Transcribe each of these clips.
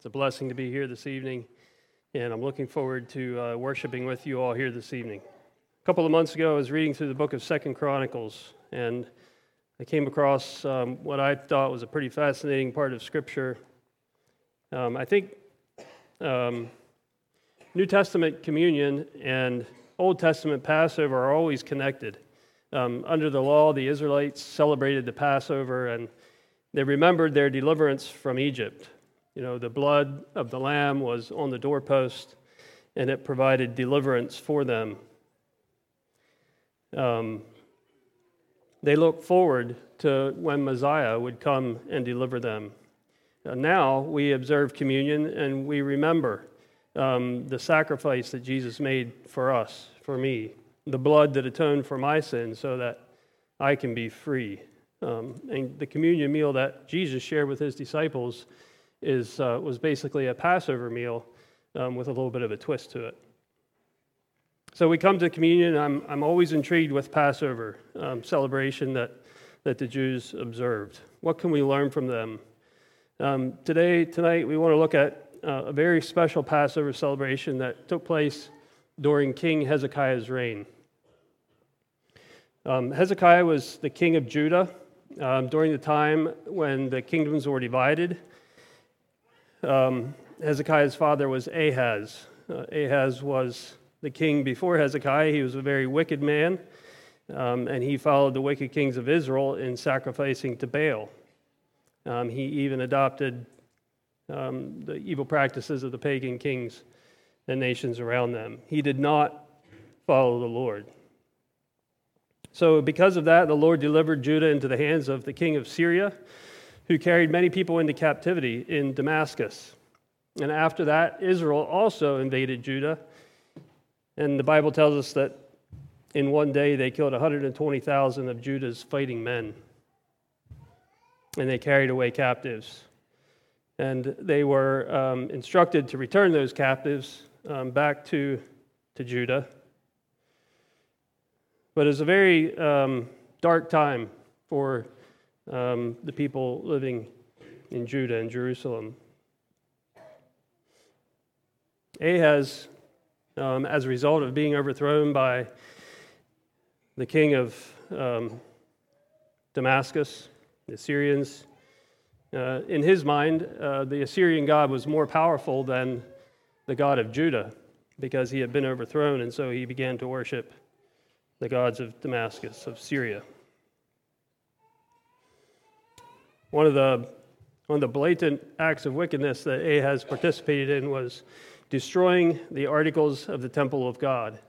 It's a blessing to be here this evening, and I'm looking forward to uh, worshiping with you all here this evening. A couple of months ago, I was reading through the book of Second Chronicles, and I came across um, what I thought was a pretty fascinating part of Scripture. Um, I think um, New Testament communion and Old Testament Passover are always connected. Um, under the law, the Israelites celebrated the Passover and they remembered their deliverance from Egypt. You know, the blood of the lamb was on the doorpost and it provided deliverance for them. Um, they looked forward to when Messiah would come and deliver them. Uh, now we observe communion and we remember um, the sacrifice that Jesus made for us, for me the blood that atoned for my sins so that I can be free. Um, and the communion meal that Jesus shared with his disciples is, uh, was basically a Passover meal um, with a little bit of a twist to it. So we come to communion. I'm, I'm always intrigued with Passover um, celebration that, that the Jews observed. What can we learn from them? Um, today, tonight, we want to look at uh, a very special Passover celebration that took place during King Hezekiah's reign. Um, Hezekiah was the king of Judah um, during the time when the kingdoms were divided. Um, Hezekiah's father was Ahaz. Uh, Ahaz was the king before Hezekiah. He was a very wicked man, um, and he followed the wicked kings of Israel in sacrificing to Baal. Um, he even adopted um, the evil practices of the pagan kings and nations around them. He did not follow the Lord. So, because of that, the Lord delivered Judah into the hands of the king of Syria, who carried many people into captivity in Damascus. And after that, Israel also invaded Judah. And the Bible tells us that in one day they killed 120,000 of Judah's fighting men. And they carried away captives. And they were um, instructed to return those captives um, back to, to Judah. But it was a very um, dark time for um, the people living in Judah and Jerusalem. Ahaz, um, as a result of being overthrown by the king of um, Damascus, the Assyrians, uh, in his mind, uh, the Assyrian God was more powerful than the God of Judah because he had been overthrown, and so he began to worship the gods of Damascus, of Syria. One of the, one of the blatant acts of wickedness that Ahaz participated in was destroying the articles of the temple of God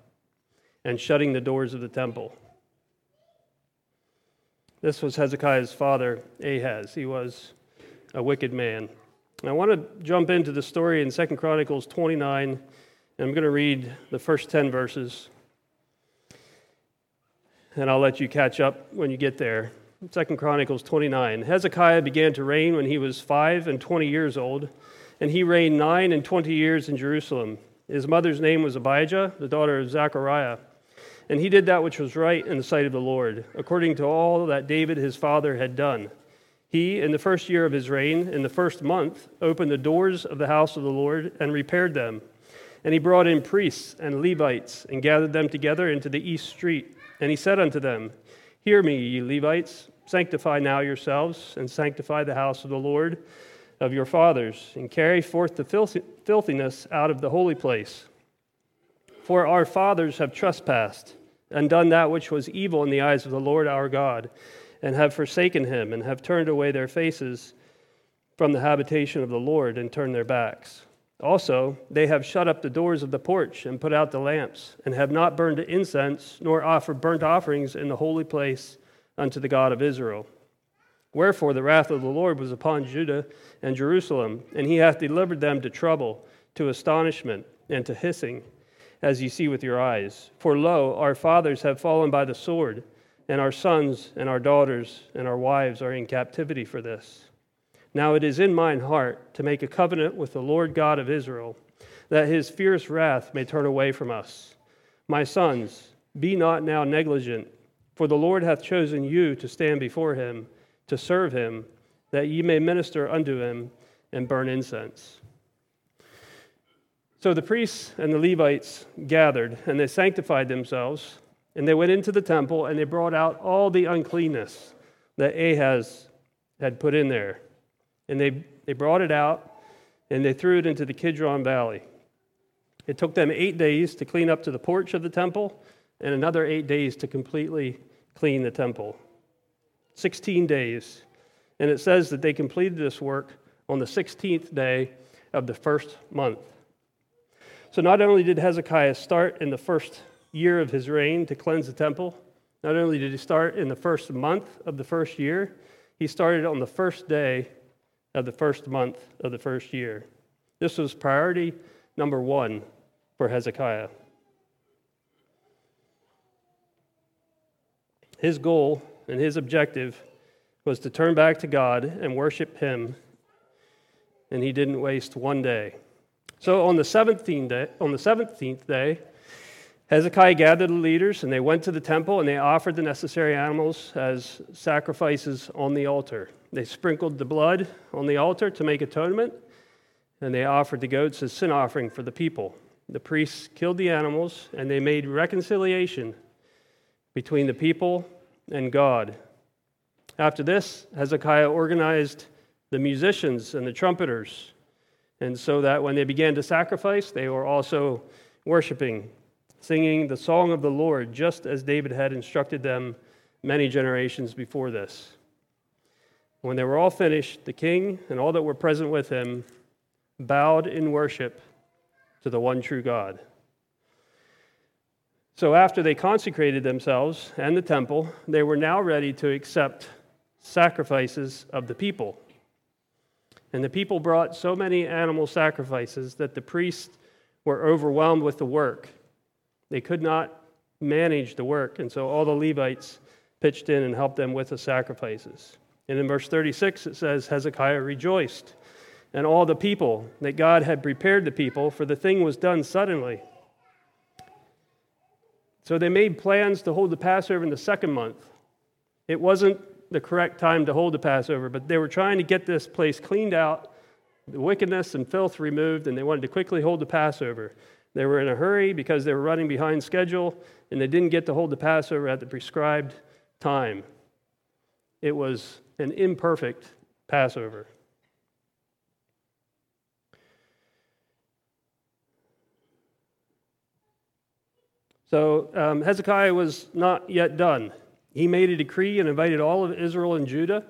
and shutting the doors of the temple. This was Hezekiah's father, Ahaz. He was a wicked man. I want to jump into the story in 2 Chronicles 29, and I'm going to read the first 10 verses. And I'll let you catch up when you get there. 2 Chronicles 29. Hezekiah began to reign when he was five and twenty years old, and he reigned nine and twenty years in Jerusalem. His mother's name was Abijah, the daughter of Zechariah. And he did that which was right in the sight of the Lord, according to all that David his father had done. He, in the first year of his reign, in the first month, opened the doors of the house of the Lord and repaired them. And he brought in priests and Levites and gathered them together into the east street. And he said unto them, Hear me, ye Levites, sanctify now yourselves, and sanctify the house of the Lord of your fathers, and carry forth the filthiness out of the holy place. For our fathers have trespassed and done that which was evil in the eyes of the Lord our God and have forsaken him, and have turned away their faces from the habitation of the Lord, and turned their backs. Also, they have shut up the doors of the porch, and put out the lamps, and have not burned incense, nor offered burnt offerings in the holy place unto the God of Israel. Wherefore the wrath of the Lord was upon Judah and Jerusalem, and he hath delivered them to trouble, to astonishment, and to hissing, as ye see with your eyes. For lo, our fathers have fallen by the sword and our sons and our daughters and our wives are in captivity for this. Now it is in mine heart to make a covenant with the Lord God of Israel, that his fierce wrath may turn away from us. My sons, be not now negligent, for the Lord hath chosen you to stand before him, to serve him, that ye may minister unto him and burn incense. So the priests and the Levites gathered, and they sanctified themselves, and they went into the temple, and they brought out all the uncleanness that Ahaz had put in there. And they, they brought it out, and they threw it into the Kidron Valley. It took them eight days to clean up to the porch of the temple, and another eight days to completely clean the temple. 16 days. And it says that they completed this work on the 16th day of the first month. So not only did Hezekiah start in the first year of his reign to cleanse the temple, not only did he start in the first month of the first year, he started on the first day of the first month of the first year. This was priority number one for Hezekiah. His goal and his objective was to turn back to God and worship Him, and he didn't waste one day. So on the 17th day, on the 17th day, Hezekiah gathered the leaders and they went to the temple and they offered the necessary animals as sacrifices on the altar. They sprinkled the blood on the altar to make atonement, and they offered the goats as sin offering for the people. The priests killed the animals and they made reconciliation between the people and God. After this, Hezekiah organized the musicians and the trumpeters and so that when they began to sacrifice, they were also worshiping, singing the song of the Lord, just as David had instructed them many generations before this. When they were all finished, the king and all that were present with him bowed in worship to the one true God. So, after they consecrated themselves and the temple, they were now ready to accept sacrifices of the people. And the people brought so many animal sacrifices that the priests were overwhelmed with the work. They could not manage the work, and so all the Levites pitched in and helped them with the sacrifices. And in verse 36, it says, Hezekiah rejoiced, and all the people that God had prepared the people, for the thing was done suddenly. So they made plans to hold the Passover in the second month. It wasn't the correct time to hold the Passover, but they were trying to get this place cleaned out, the wickedness and filth removed, and they wanted to quickly hold the Passover. They were in a hurry because they were running behind schedule, and they didn't get to hold the Passover at the prescribed time. It was an imperfect Passover. So um, Hezekiah was not yet done. He made a decree and invited all of Israel and Judah,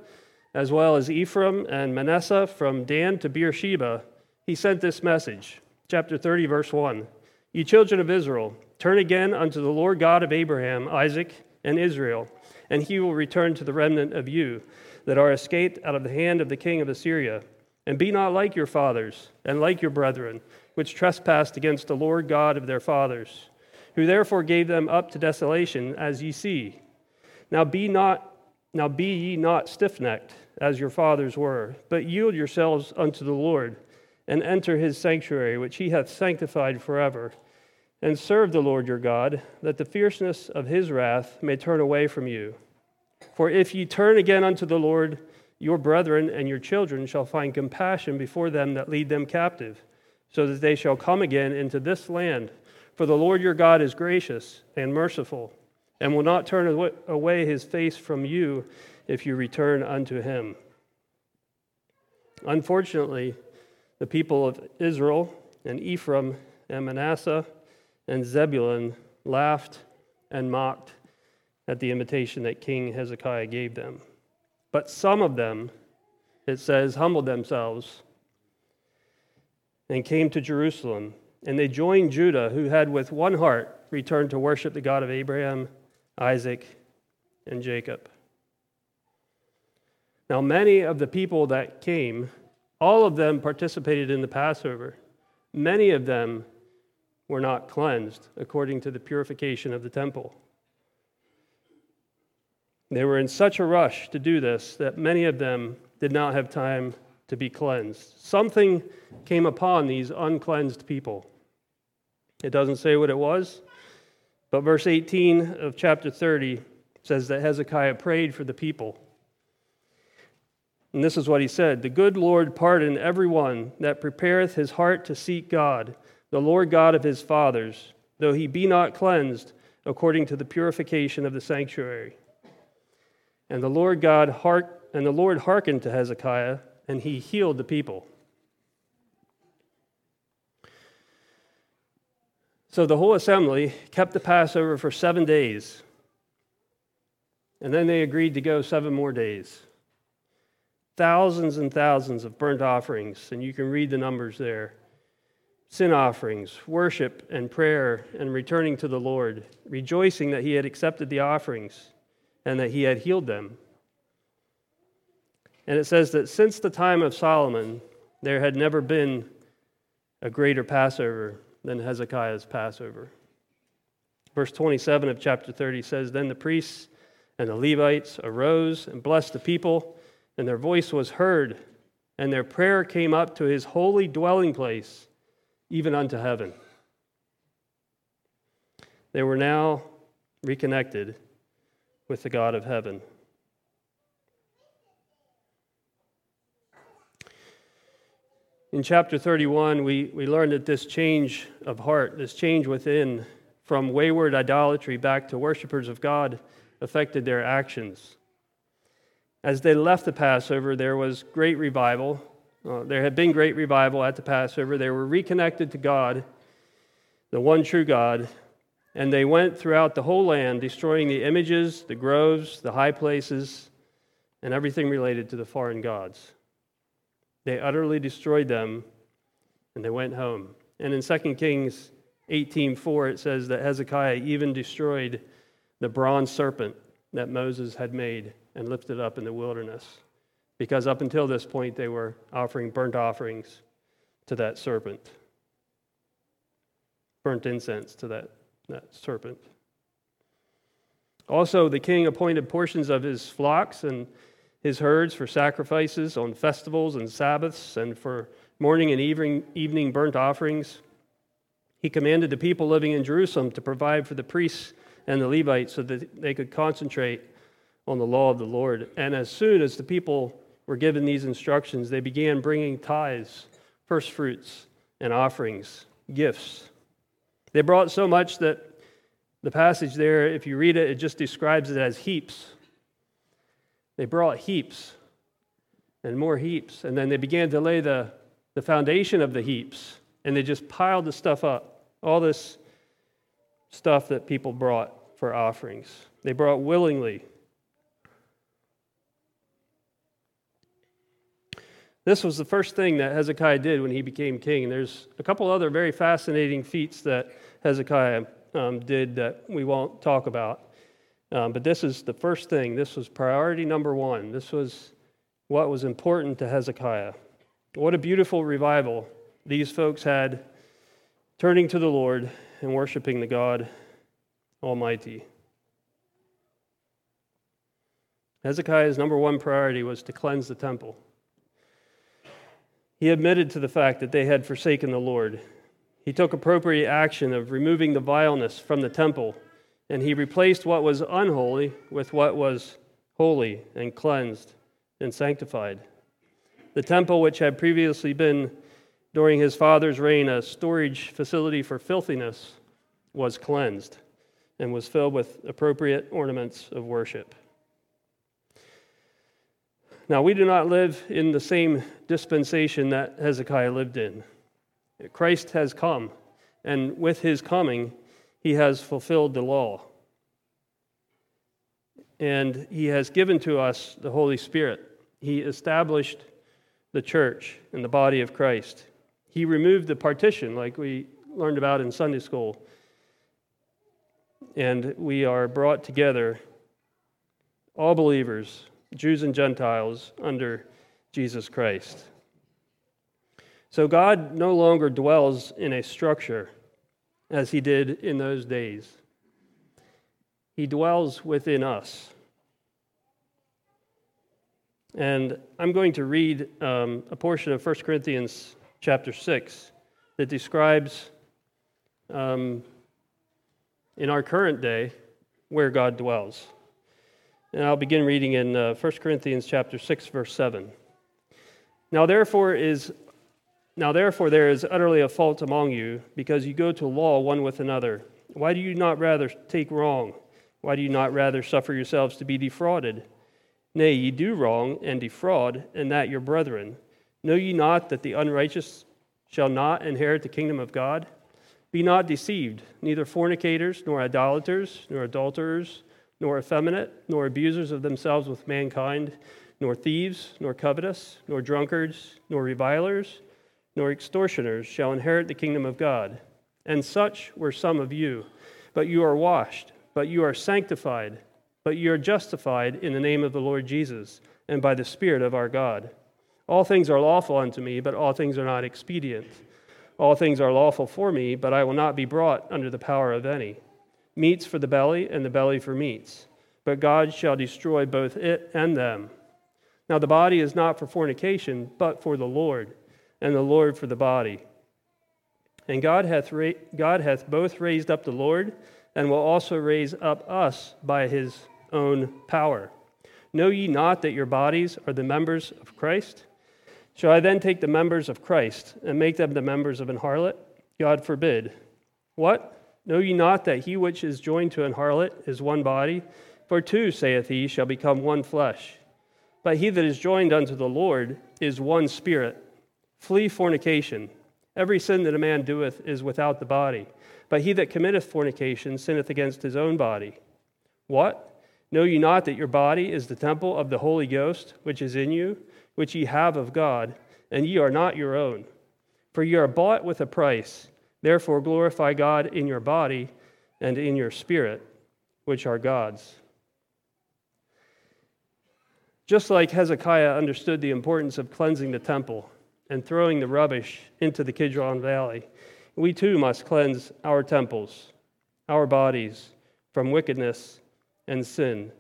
as well as Ephraim and Manasseh from Dan to Beersheba. He sent this message, chapter 30, verse 1. You children of Israel, turn again unto the Lord God of Abraham, Isaac, and Israel, and he will return to the remnant of you that are escaped out of the hand of the king of Assyria. And be not like your fathers, and like your brethren, which trespassed against the Lord God of their fathers, who therefore gave them up to desolation, as ye see. Now be not now be ye not stiff-necked as your fathers were, but yield yourselves unto the Lord, and enter his sanctuary, which he hath sanctified forever, and serve the Lord your God, that the fierceness of his wrath may turn away from you. For if ye turn again unto the Lord, your brethren and your children shall find compassion before them that lead them captive, so that they shall come again into this land. For the Lord your God is gracious and merciful and will not turn away his face from you if you return unto him. Unfortunately, the people of Israel and Ephraim and Manasseh and Zebulun laughed and mocked at the invitation that King Hezekiah gave them. But some of them, it says, humbled themselves and came to Jerusalem. And they joined Judah, who had with one heart returned to worship the God of Abraham, Isaac, and Jacob. Now, many of the people that came, all of them participated in the Passover. Many of them were not cleansed according to the purification of the temple. They were in such a rush to do this that many of them did not have time to be cleansed. Something came upon these uncleansed people. It doesn't say what it was, but verse 18 of chapter 30 says that Hezekiah prayed for the people. And this is what he said The good Lord pardon every one that prepareth his heart to seek God, the Lord God of his fathers, though he be not cleansed according to the purification of the sanctuary. And the Lord God heart, and the Lord hearkened to Hezekiah, and he healed the people. So the whole assembly kept the Passover for seven days. And then they agreed to go seven more days. Thousands and thousands of burnt offerings, and you can read the numbers there sin offerings, worship and prayer, and returning to the Lord, rejoicing that He had accepted the offerings and that He had healed them. And it says that since the time of Solomon, there had never been a greater Passover than Hezekiah's Passover. Verse 27 of chapter 30 says Then the priests and the Levites arose and blessed the people, and their voice was heard, and their prayer came up to his holy dwelling place even unto heaven. They were now reconnected with the God of heaven. In chapter 31, we, we learn that this change of heart, this change within from wayward idolatry back to worshippers of God, affected their actions. As they left the Passover, there was great revival uh, there had been great revival at the Passover. They were reconnected to God, the one true God, and they went throughout the whole land, destroying the images, the groves, the high places, and everything related to the foreign gods. They utterly destroyed them, and they went home. And in 2 Kings 18:4 it says that Hezekiah even destroyed the bronze serpent that Moses had made and lifted up in the wilderness because up until this point they were offering burnt offerings to that serpent, burnt incense to that, that serpent. Also, the king appointed portions of his flocks and his herds for sacrifices on festivals and Sabbaths and for morning and evening, evening burnt offerings. He commanded the people living in Jerusalem to provide for the priests and the Levites so that they could concentrate on the law of the Lord. And as soon as the people were given these instructions, they began bringing tithes, first fruits, and offerings, gifts. They brought so much that the passage there, if you read it, it just describes it as heaps. They brought heaps and more heaps, and then they began to lay the, the foundation of the heaps, and they just piled the stuff up, all this stuff that people brought for offerings. They brought willingly This was the first thing that Hezekiah did when he became king. There's a couple other very fascinating feats that Hezekiah um, did that we won't talk about. Um, but this is the first thing. This was priority number one. This was what was important to Hezekiah. What a beautiful revival these folks had turning to the Lord and worshiping the God Almighty. Hezekiah's number one priority was to cleanse the temple. He admitted to the fact that they had forsaken the Lord. He took appropriate action of removing the vileness from the temple, and he replaced what was unholy with what was holy and cleansed and sanctified. The temple, which had previously been, during his father's reign, a storage facility for filthiness, was cleansed and was filled with appropriate ornaments of worship. Now, we do not live in the same dispensation that Hezekiah lived in. Christ has come, and with his coming, he has fulfilled the law. And he has given to us the Holy Spirit. He established the church and the body of Christ. He removed the partition, like we learned about in Sunday school. And we are brought together, all believers, Jews and Gentiles, under Jesus Christ. So God no longer dwells in a structure as he did in those days. He dwells within us. And I'm going to read um, a portion of 1 Corinthians chapter 6 that describes um, in our current day where God dwells. And I'll begin reading in uh, 1 Corinthians chapter 6 verse 7. Now therefore is Now, therefore, there is utterly a fault among you, because you go to law one with another. Why do you not rather take wrong? Why do you not rather suffer yourselves to be defrauded? Nay, ye do wrong and defraud, and that your brethren. Know ye not that the unrighteous shall not inherit the kingdom of God? Be not deceived, neither fornicators, nor idolaters, nor adulterers, nor effeminate, nor abusers of themselves with mankind, nor thieves, nor covetous, nor drunkards, nor revilers nor extortioners shall inherit the kingdom of God. And such were some of you. But you are washed, but you are sanctified, but you are justified in the name of the Lord Jesus and by the Spirit of our God. All things are lawful unto me, but all things are not expedient. All things are lawful for me, but I will not be brought under the power of any. Meats for the belly, and the belly for meats. But God shall destroy both it and them. Now the body is not for fornication, but for the Lord and the Lord for the body. And God hath, ra- God hath both raised up the Lord and will also raise up us by his own power. Know ye not that your bodies are the members of Christ? Shall I then take the members of Christ and make them the members of an harlot? God forbid. What? Know ye not that he which is joined to an harlot is one body? For two, saith he, shall become one flesh. But he that is joined unto the Lord is one spirit. Flee fornication. Every sin that a man doeth is without the body, but he that committeth fornication sinneth against his own body. What? Know ye not that your body is the temple of the Holy Ghost, which is in you, which ye have of God, and ye are not your own? For ye are bought with a price. Therefore glorify God in your body and in your spirit, which are God's. Just like Hezekiah understood the importance of cleansing the temple, and throwing the rubbish into the Kidron Valley. We too must cleanse our temples, our bodies from wickedness and sin.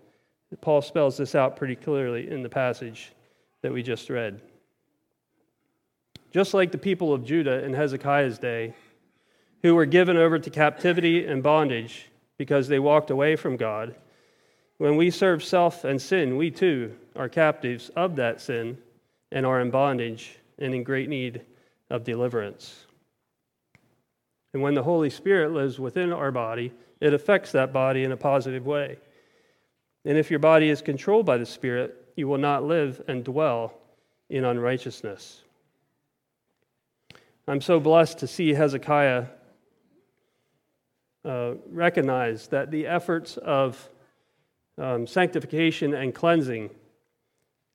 Paul spells this out pretty clearly in the passage that we just read. Just like the people of Judah in Hezekiah's day, who were given over to captivity and bondage because they walked away from God, when we serve self and sin, we too are captives of that sin and are in bondage and in great need of deliverance. And when the Holy Spirit lives within our body, it affects that body in a positive way. And if your body is controlled by the Spirit, you will not live and dwell in unrighteousness. I'm so blessed to see Hezekiah uh, recognize that the efforts of um, sanctification and cleansing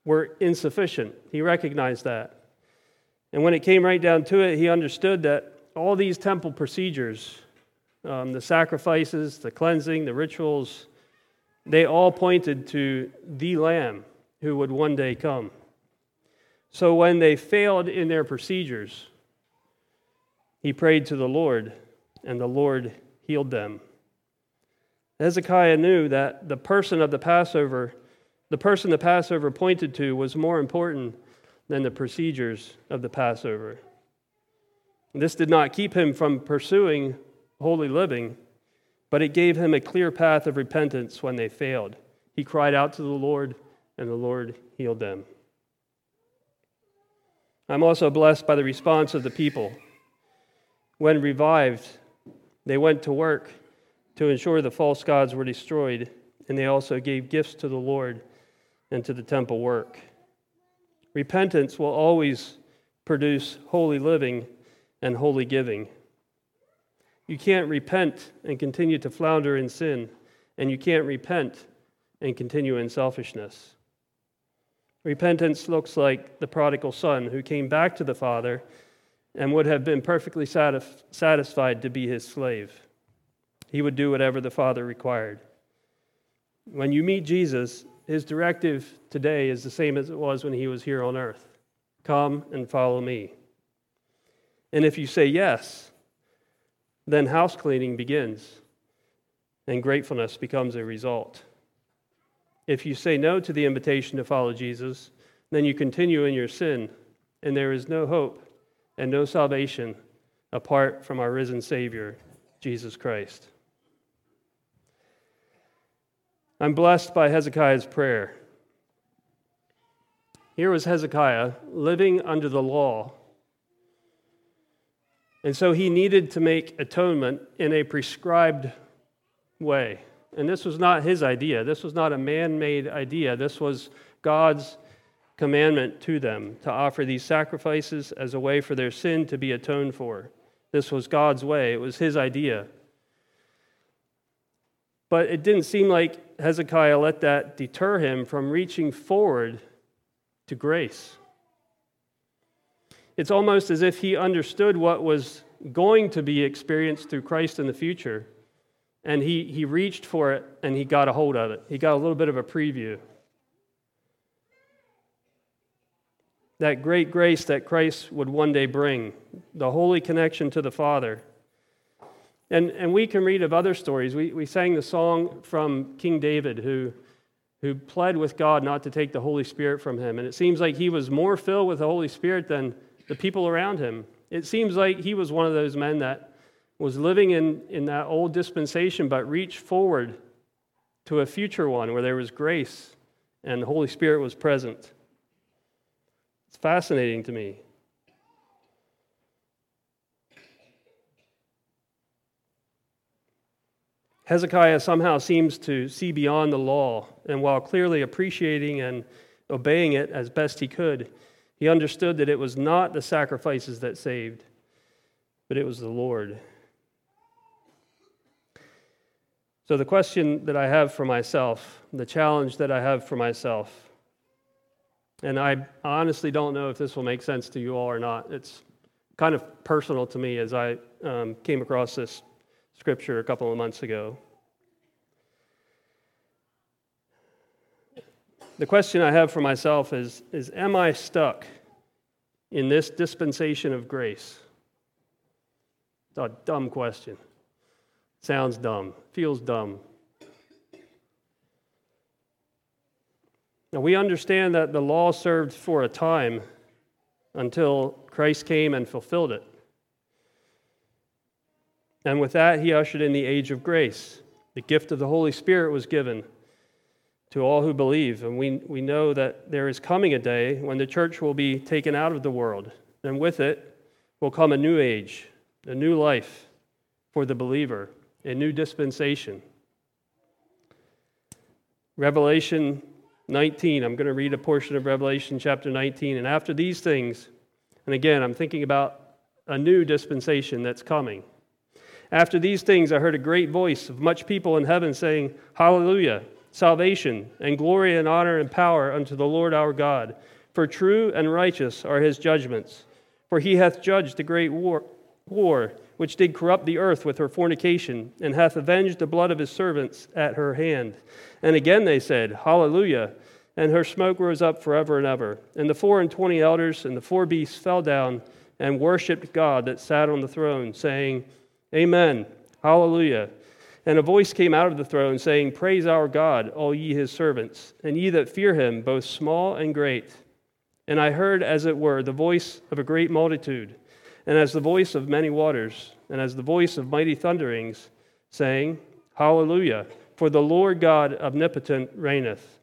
were insufficient. He recognized that. And when it came right down to it, he understood that all these temple procedures, um, the sacrifices, the cleansing, the rituals, they all pointed to the Lamb who would one day come. So when they failed in their procedures, he prayed to the Lord, and the Lord healed them. Hezekiah knew that the person of the Passover, the person the Passover pointed to, was more important than the procedures of the Passover. This did not keep him from pursuing holy living, but it gave him a clear path of repentance when they failed. He cried out to the Lord, and the Lord healed them. I'm also blessed by the response of the people. When revived, they went to work to ensure the false gods were destroyed, and they also gave gifts to the Lord and to the temple work. Repentance will always produce holy living and holy giving. You can't repent and continue to flounder in sin, and you can't repent and continue in selfishness. Repentance looks like the prodigal son who came back to the Father and would have been perfectly satisfied to be his slave. He would do whatever the Father required. When you meet Jesus, his directive today is the same as it was when he was here on earth come and follow me. And if you say yes, then house cleaning begins and gratefulness becomes a result. If you say no to the invitation to follow Jesus, then you continue in your sin, and there is no hope and no salvation apart from our risen Savior, Jesus Christ. I'm blessed by Hezekiah's prayer. Here was Hezekiah living under the law, And so he needed to make atonement in a prescribed way. And this was not his idea. This was not a man made idea. This was God's commandment to them to offer these sacrifices as a way for their sin to be atoned for. This was God's way, it was his idea. But it didn't seem like Hezekiah let that deter him from reaching forward to grace. It's almost as if he understood what was going to be experienced through Christ in the future, and he, he reached for it and he got a hold of it. He got a little bit of a preview. That great grace that Christ would one day bring, the holy connection to the Father. And, and we can read of other stories. We, we sang the song from King David, who, who pled with God not to take the Holy Spirit from him. And it seems like he was more filled with the Holy Spirit than the people around him. It seems like he was one of those men that was living in, in that old dispensation, but reached forward to a future one where there was grace and the Holy Spirit was present. It's fascinating to me. Hezekiah somehow seems to see beyond the law, and while clearly appreciating and obeying it as best he could, he understood that it was not the sacrifices that saved, but it was the Lord. So, the question that I have for myself, the challenge that I have for myself, and I honestly don't know if this will make sense to you all or not. It's kind of personal to me as I um, came across this scripture a couple of months ago. The question I have for myself is, is Am I stuck in this dispensation of grace? It's a dumb question. Sounds dumb, feels dumb. Now, we understand that the law served for a time until Christ came and fulfilled it. And with that, he ushered in the age of grace. The gift of the Holy Spirit was given to all who believe. And we, we know that there is coming a day when the church will be taken out of the world. And with it will come a new age, a new life for the believer, a new dispensation. Revelation 19, I'm going to read a portion of Revelation chapter 19. And after these things, and again, I'm thinking about a new dispensation that's coming. After these things, I heard a great voice of much people in heaven saying, Hallelujah! salvation, and glory and honor and power unto the Lord our God. For true and righteous are his judgments. For he hath judged the great war, war, which did corrupt the earth with her fornication, and hath avenged the blood of his servants at her hand. And again they said, Hallelujah. And her smoke rose up forever and ever. And the four and twenty elders and the four beasts fell down and worshipped God that sat on the throne, saying, Amen. Hallelujah. And a voice came out of the throne, saying, Praise our God, all ye his servants, and ye that fear him, both small and great. And I heard, as it were, the voice of a great multitude, and as the voice of many waters, and as the voice of mighty thunderings, saying, Hallelujah, for the Lord God omnipotent reigneth.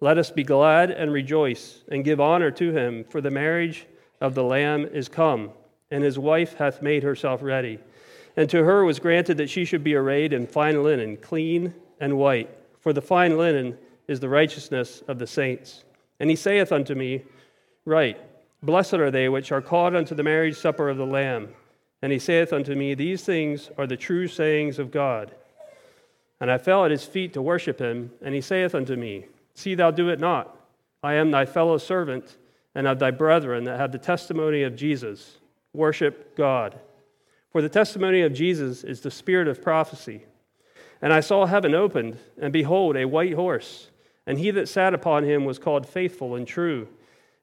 Let us be glad and rejoice, and give honor to him, for the marriage of the Lamb is come, and his wife hath made herself ready. And to her was granted that she should be arrayed in fine linen, clean and white. For the fine linen is the righteousness of the saints. And he saith unto me, Write, blessed are they which are called unto the marriage supper of the Lamb. And he saith unto me, These things are the true sayings of God. And I fell at his feet to worship him. And he saith unto me, See thou do it not. I am thy fellow servant and of thy brethren that have the testimony of Jesus. Worship God. For the testimony of Jesus is the spirit of prophecy. And I saw heaven opened, and behold, a white horse. And he that sat upon him was called faithful and true.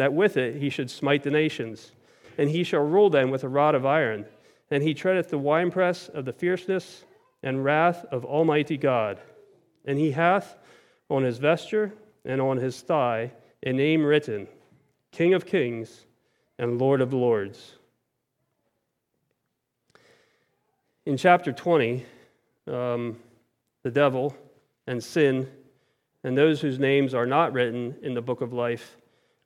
that with it he should smite the nations. And he shall rule them with a rod of iron. and he treadeth the winepress of the fierceness and wrath of Almighty God. And he hath on his vesture and on his thigh a name written King of Kings and Lord of Lords. In chapter 20, um, the devil and sin and those whose names are not written in the book of life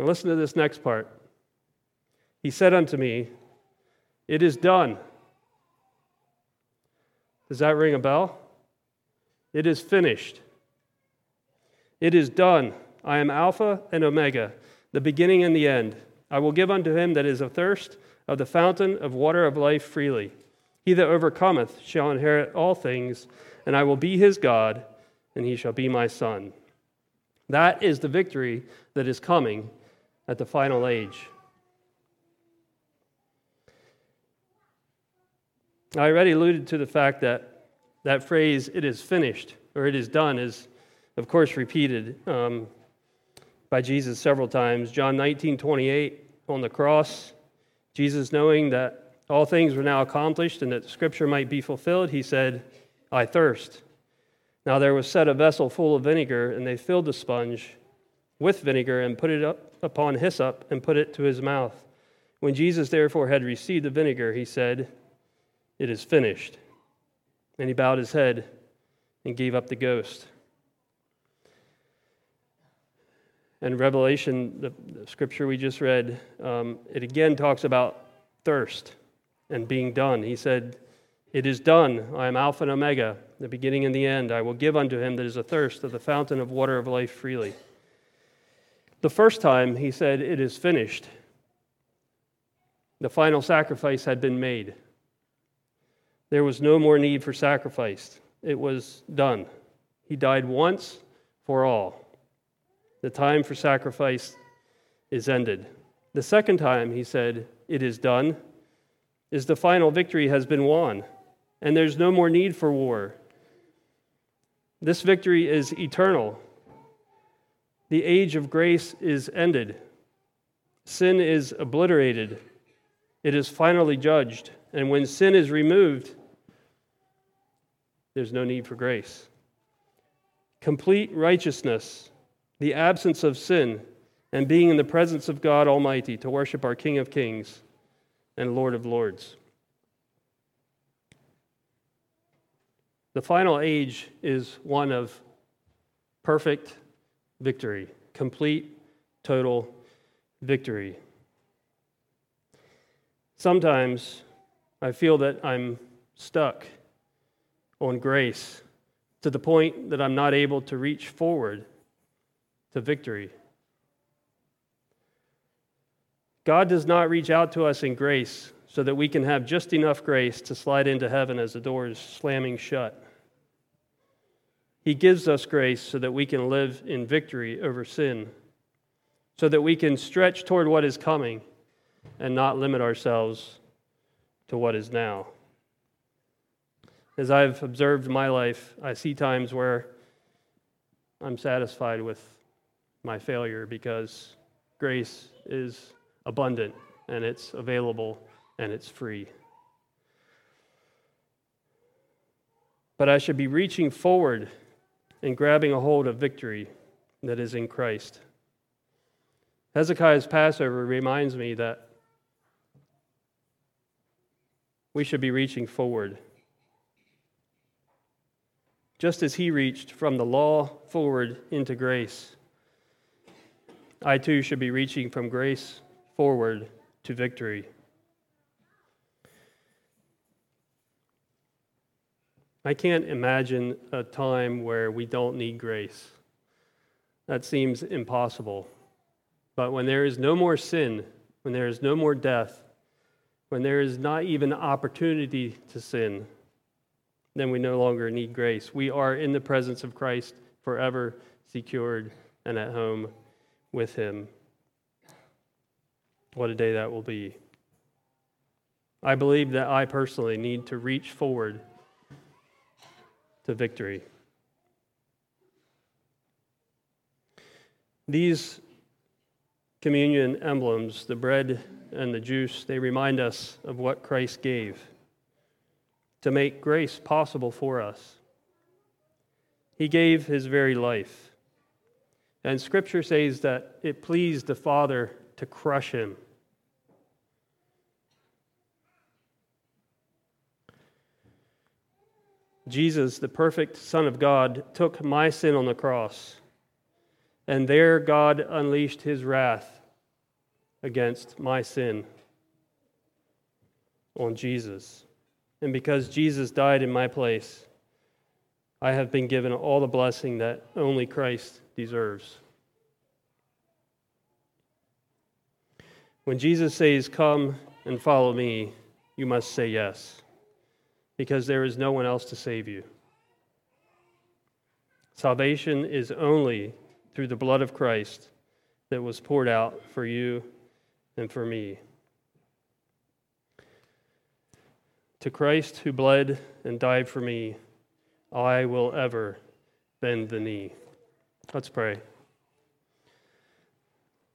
Now listen to this next part. He said unto me, It is done. Does that ring a bell? It is finished. It is done. I am Alpha and Omega, the beginning and the end. I will give unto him that is athirst of the fountain of water of life freely. He that overcometh shall inherit all things, and I will be his God, and he shall be my son. That is the victory that is coming at the final age. I already alluded to the fact that that phrase, it is finished, or it is done, is of course repeated um, by Jesus several times. John 19 28, on the cross, Jesus, knowing that all things were now accomplished and that scripture might be fulfilled, he said, I thirst. Now there was set a vessel full of vinegar, and they filled the sponge with vinegar and put it up upon hyssop and put it to his mouth. When Jesus therefore had received the vinegar, he said, it is finished. And he bowed his head and gave up the ghost. And Revelation, the, the scripture we just read, um, it again talks about thirst and being done. He said, It is done. I am Alpha and Omega, the beginning and the end. I will give unto him that is athirst of the fountain of water of life freely. The first time he said, It is finished. The final sacrifice had been made. There was no more need for sacrifice. It was done. He died once for all. The time for sacrifice is ended. The second time he said, It is done, is the final victory has been won, and there's no more need for war. This victory is eternal. The age of grace is ended. Sin is obliterated. It is finally judged. And when sin is removed, there's no need for grace. Complete righteousness, the absence of sin, and being in the presence of God Almighty to worship our King of Kings and Lord of Lords. The final age is one of perfect victory, complete, total victory. Sometimes I feel that I'm stuck on grace to the point that I'm not able to reach forward to victory. God does not reach out to us in grace so that we can have just enough grace to slide into heaven as the door is slamming shut. He gives us grace so that we can live in victory over sin, so that we can stretch toward what is coming and not limit ourselves to what is now. As I've observed my life, I see times where I'm satisfied with my failure because grace is abundant and it's available and it's free. But I should be reaching forward and grabbing a hold of victory that is in Christ. Hezekiah's Passover reminds me that we should be reaching forward. Just as he reached from the law forward into grace, I too should be reaching from grace forward to victory. I can't imagine a time where we don't need grace. That seems impossible. But when there is no more sin, when there is no more death, when there is not even opportunity to sin, then we no longer need grace. We are in the presence of Christ forever secured and at home with Him. What a day that will be. I believe that I personally need to reach forward to victory. These communion emblems, the bread and the juice, they remind us of what Christ gave to make grace possible for us. He gave his very life. And scripture says that it pleased the Father to crush him. Jesus, the perfect Son of God, took my sin on the cross, and there God unleashed his wrath against my sin on Jesus. And because Jesus died in my place, I have been given all the blessing that only Christ deserves. When Jesus says, Come and follow me, you must say yes because there is no one else to save you. Salvation is only through the blood of Christ that was poured out for you and for me. To Christ who bled and died for me, I will ever bend the knee. Let's pray.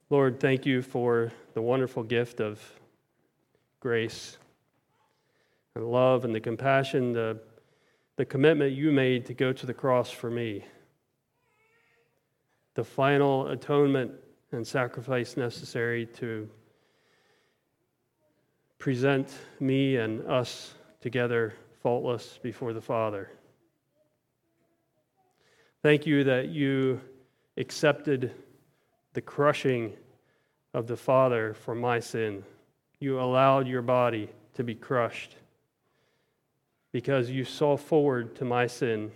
Lord, thank you for the wonderful gift of grace and love and the compassion, the, the commitment you made to go to the cross for me. The final atonement and sacrifice necessary to present me and us together faultless before the Father. Thank you that you accepted the crushing of the Father for my sin. You allowed your body to be crushed because you saw forward to my sin,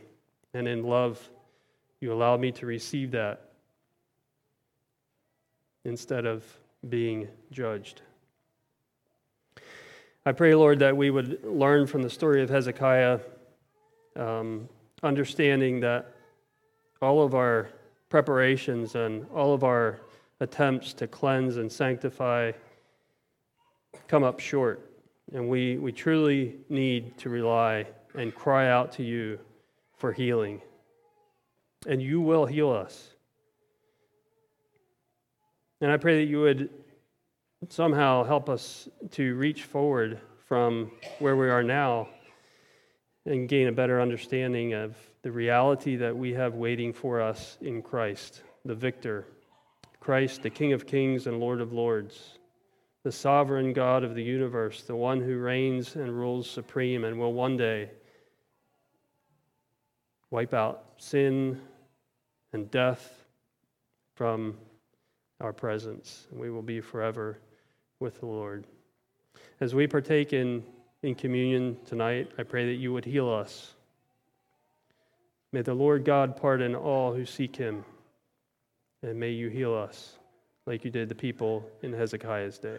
and in love, you allowed me to receive that instead of being judged. I pray, Lord, that we would learn from the story of Hezekiah, um, understanding that all of our preparations and all of our attempts to cleanse and sanctify come up short. And we, we truly need to rely and cry out to you for healing. And you will heal us. And I pray that you would somehow help us to reach forward from where we are now and gain a better understanding of the reality that we have waiting for us in Christ, the victor, Christ, the King of kings and Lord of lords the sovereign God of the universe, the one who reigns and rules supreme and will one day wipe out sin and death from our presence, and we will be forever with the Lord. As we partake in, in communion tonight, I pray that you would heal us. May the Lord God pardon all who seek him, and may you heal us like you did the people in Hezekiah's day.